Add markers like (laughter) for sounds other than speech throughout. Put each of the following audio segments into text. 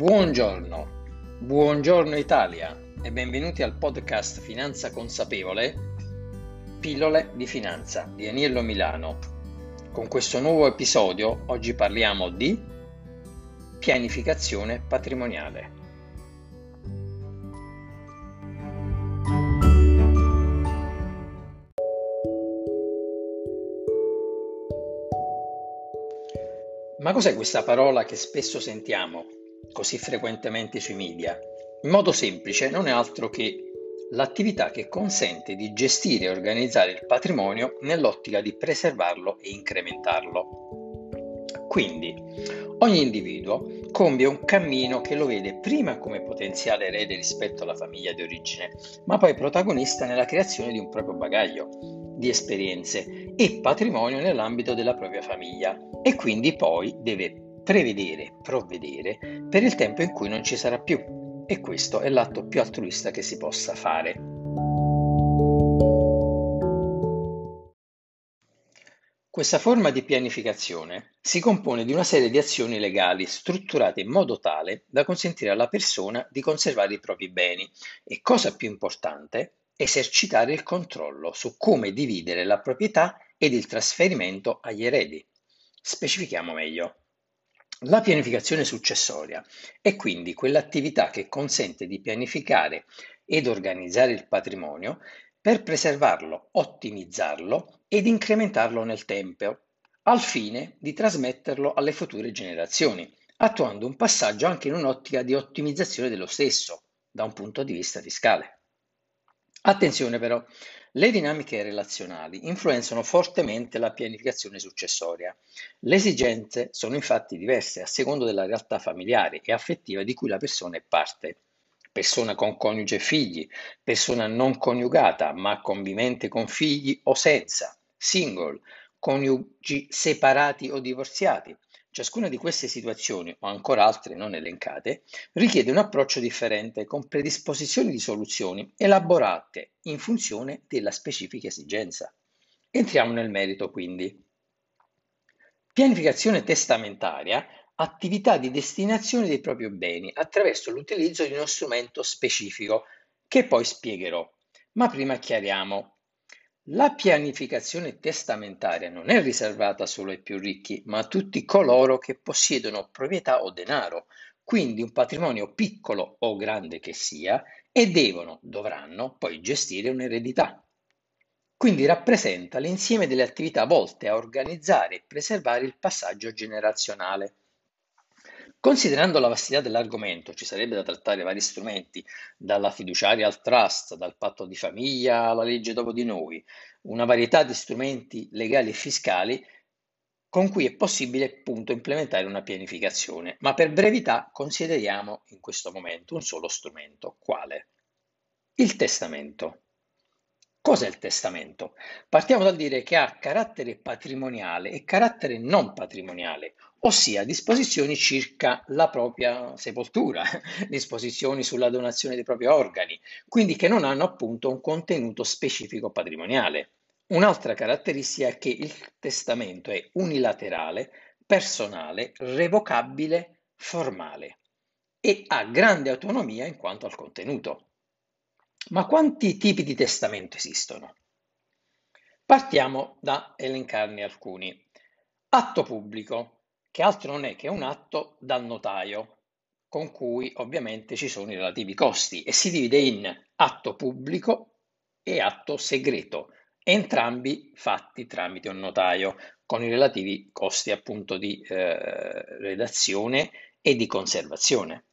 Buongiorno, buongiorno Italia e benvenuti al podcast Finanza Consapevole, pillole di finanza di Aniello Milano. Con questo nuovo episodio oggi parliamo di pianificazione patrimoniale. Ma cos'è questa parola che spesso sentiamo così frequentemente sui media? In modo semplice non è altro che l'attività che consente di gestire e organizzare il patrimonio nell'ottica di preservarlo e incrementarlo. Quindi ogni individuo compie un cammino che lo vede prima come potenziale erede rispetto alla famiglia di origine, ma poi protagonista nella creazione di un proprio bagaglio di esperienze e patrimonio nell'ambito della propria famiglia e quindi poi deve prevedere, provvedere per il tempo in cui non ci sarà più e questo è l'atto più altruista che si possa fare. Questa forma di pianificazione si compone di una serie di azioni legali strutturate in modo tale da consentire alla persona di conservare i propri beni e, cosa più importante, esercitare il controllo su come dividere la proprietà ed il trasferimento agli eredi. Specifichiamo meglio. La pianificazione successoria è quindi quell'attività che consente di pianificare ed organizzare il patrimonio per preservarlo, ottimizzarlo ed incrementarlo nel tempo, al fine di trasmetterlo alle future generazioni, attuando un passaggio anche in un'ottica di ottimizzazione dello stesso da un punto di vista fiscale. Attenzione però, le dinamiche relazionali influenzano fortemente la pianificazione successoria. Le esigenze sono infatti diverse a seconda della realtà familiare e affettiva di cui la persona è parte. Persona con coniuge e figli, persona non coniugata ma convivente con figli o senza, single, coniugi separati o divorziati, Ciascuna di queste situazioni, o ancora altre non elencate, richiede un approccio differente con predisposizioni di soluzioni elaborate in funzione della specifica esigenza. Entriamo nel merito quindi. Pianificazione testamentaria, attività di destinazione dei propri beni attraverso l'utilizzo di uno strumento specifico che poi spiegherò. Ma prima chiariamo la pianificazione testamentaria non è riservata solo ai più ricchi, ma a tutti coloro che possiedono proprietà o denaro, quindi un patrimonio piccolo o grande che sia, e devono, dovranno poi gestire un'eredità. Quindi rappresenta l'insieme delle attività volte a organizzare e preservare il passaggio generazionale. Considerando la vastità dell'argomento, ci sarebbe da trattare vari strumenti, dalla fiduciaria al trust, dal patto di famiglia alla legge dopo di noi, una varietà di strumenti legali e fiscali con cui è possibile appunto implementare una pianificazione, ma per brevità consideriamo in questo momento un solo strumento, quale? Il testamento. Cos'è il testamento? Partiamo dal dire che ha carattere patrimoniale e carattere non patrimoniale, ossia disposizioni circa la propria sepoltura, (laughs) disposizioni sulla donazione dei propri organi, quindi che non hanno appunto un contenuto specifico patrimoniale. Un'altra caratteristica è che il testamento è unilaterale, personale, revocabile, formale e ha grande autonomia in quanto al contenuto. Ma quanti tipi di testamento esistono? Partiamo da elencarne alcuni. Atto pubblico, che altro non è che un atto dal notaio, con cui ovviamente ci sono i relativi costi e si divide in atto pubblico e atto segreto, entrambi fatti tramite un notaio, con i relativi costi appunto di eh, redazione e di conservazione.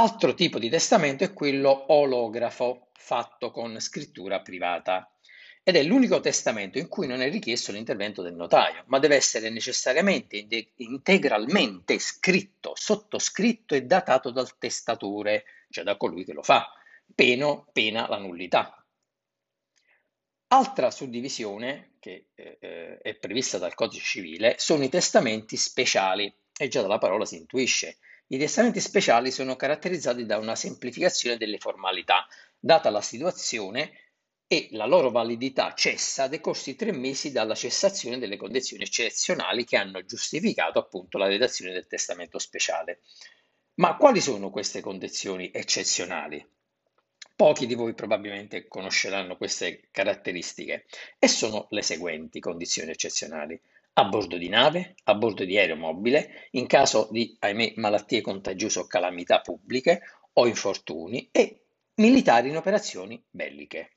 Altro tipo di testamento è quello olografo, fatto con scrittura privata, ed è l'unico testamento in cui non è richiesto l'intervento del notaio, ma deve essere necessariamente integralmente scritto, sottoscritto e datato dal testatore, cioè da colui che lo fa, peno, pena la nullità. Altra suddivisione che eh, eh è prevista dal codice civile sono i testamenti speciali, e già dalla parola si intuisce i testamenti speciali sono caratterizzati da una semplificazione delle formalità, data la situazione e la loro validità cessa decorsi tre mesi dalla cessazione delle condizioni eccezionali che hanno giustificato appunto la redazione del testamento speciale. Ma quali sono queste condizioni eccezionali? Pochi di voi probabilmente conosceranno queste caratteristiche e sono le seguenti condizioni eccezionali. A bordo di nave, a bordo di aereo mobile, in caso di, ahimè, malattie contagiose o calamità pubbliche o infortuni e militari in operazioni belliche.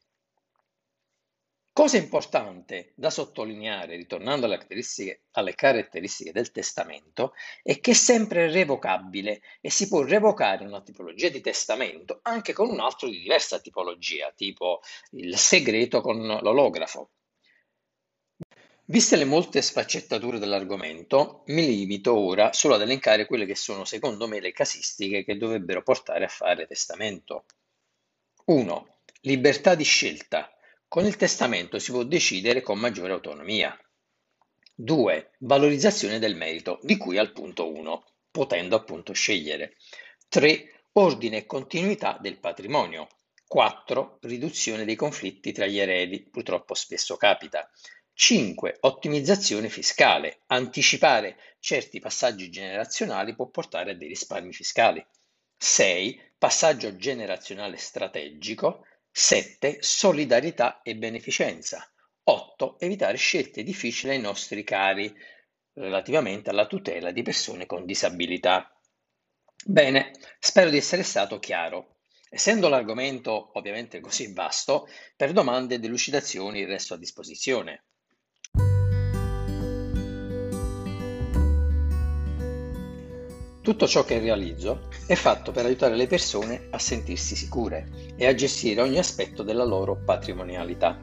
Cosa importante da sottolineare, ritornando alle caratteristiche, alle caratteristiche, del testamento, è che è sempre revocabile e si può revocare una tipologia di testamento anche con un altro di diversa tipologia, tipo il segreto con l'olografo. Viste le molte sfaccettature dell'argomento, mi limito ora solo ad elencare quelle che sono secondo me le casistiche che dovrebbero portare a fare testamento. 1. Libertà di scelta. Con il testamento si può decidere con maggiore autonomia. 2. Valorizzazione del merito, di cui al punto 1, potendo appunto scegliere. 3. Ordine e continuità del patrimonio. 4. Riduzione dei conflitti tra gli eredi, purtroppo spesso capita. 5. Ottimizzazione fiscale. Anticipare certi passaggi generazionali può portare a dei risparmi fiscali. 6. Passaggio generazionale strategico. 7. Solidarietà e beneficenza. 8. Evitare scelte difficili ai nostri cari relativamente alla tutela di persone con disabilità. Bene, spero di essere stato chiaro. Essendo l'argomento ovviamente così vasto, per domande e delucidazioni resto a disposizione. Tutto ciò che realizzo è fatto per aiutare le persone a sentirsi sicure e a gestire ogni aspetto della loro patrimonialità,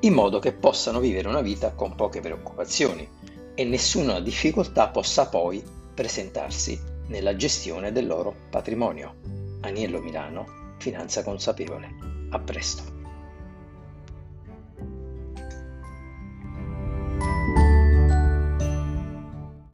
in modo che possano vivere una vita con poche preoccupazioni e nessuna difficoltà possa poi presentarsi nella gestione del loro patrimonio. Aniello Milano, Finanza Consapevole. A presto.